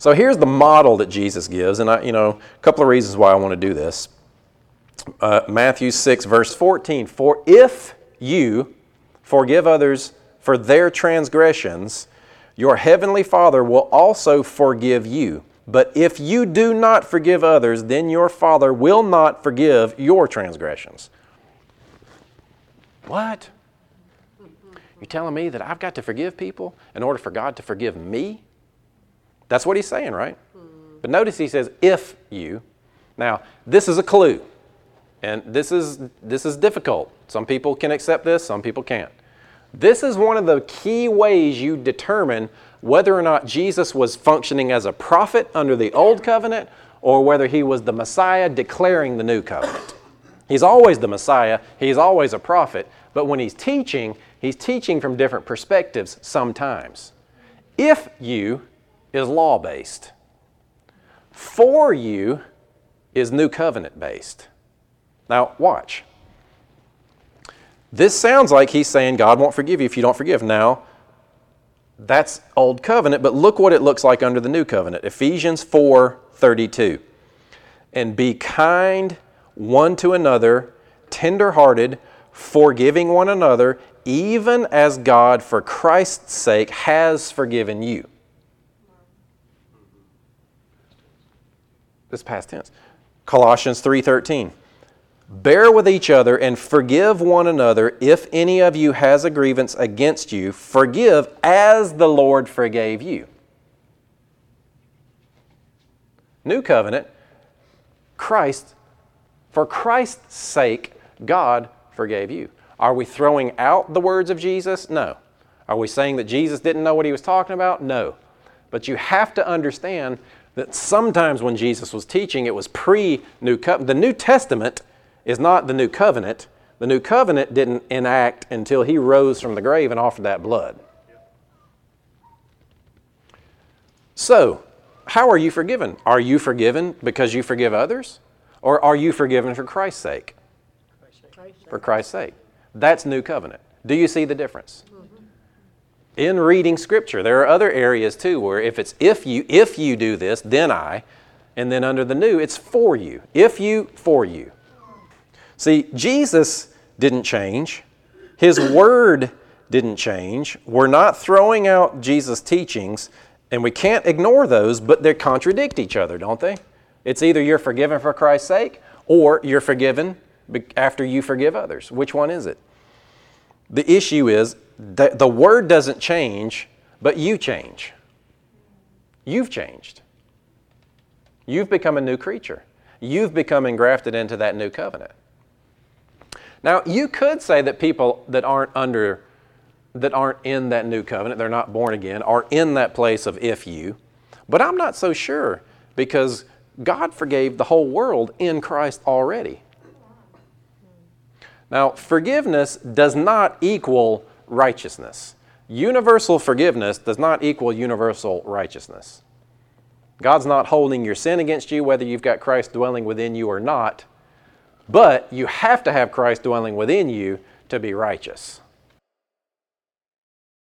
So here's the model that Jesus gives, and I, you know, a couple of reasons why I want to do this. Uh, Matthew 6, verse 14. For if you forgive others for their transgressions, your heavenly Father will also forgive you. But if you do not forgive others, then your Father will not forgive your transgressions. What? You're telling me that I've got to forgive people in order for God to forgive me? That's what he's saying, right? But notice he says, if you. Now, this is a clue. And this is, this is difficult. Some people can accept this, some people can't. This is one of the key ways you determine whether or not Jesus was functioning as a prophet under the old covenant or whether he was the Messiah declaring the new covenant. He's always the Messiah, he's always a prophet, but when he's teaching, he's teaching from different perspectives sometimes. If you is law based, for you is new covenant based. Now, watch. This sounds like he's saying God won't forgive you if you don't forgive. Now, that's old covenant, but look what it looks like under the new covenant. Ephesians 4:32. And be kind one to another, tenderhearted, forgiving one another, even as God for Christ's sake has forgiven you. This past tense. Colossians 3:13. Bear with each other and forgive one another if any of you has a grievance against you. Forgive as the Lord forgave you. New covenant, Christ, for Christ's sake, God forgave you. Are we throwing out the words of Jesus? No. Are we saying that Jesus didn't know what he was talking about? No. But you have to understand that sometimes when Jesus was teaching, it was pre New Covenant. The New Testament is not the new covenant. The new covenant didn't enact until he rose from the grave and offered that blood. So, how are you forgiven? Are you forgiven because you forgive others? Or are you forgiven for Christ's sake? For Christ's sake. That's new covenant. Do you see the difference? In reading scripture, there are other areas too where if it's if you if you do this, then I, and then under the new it's for you. If you, for you. See, Jesus didn't change, His Word didn't change. We're not throwing out Jesus' teachings, and we can't ignore those, but they contradict each other, don't they? It's either you're forgiven for Christ's sake or you're forgiven after you forgive others. Which one is it? The issue is that the Word doesn't change, but you change. You've changed. You've become a new creature. You've become engrafted into that new covenant. Now, you could say that people that aren't under, that aren't in that new covenant, they're not born again, are in that place of if you, but I'm not so sure because God forgave the whole world in Christ already. Now, forgiveness does not equal righteousness. Universal forgiveness does not equal universal righteousness. God's not holding your sin against you, whether you've got Christ dwelling within you or not. But you have to have Christ dwelling within you to be righteous.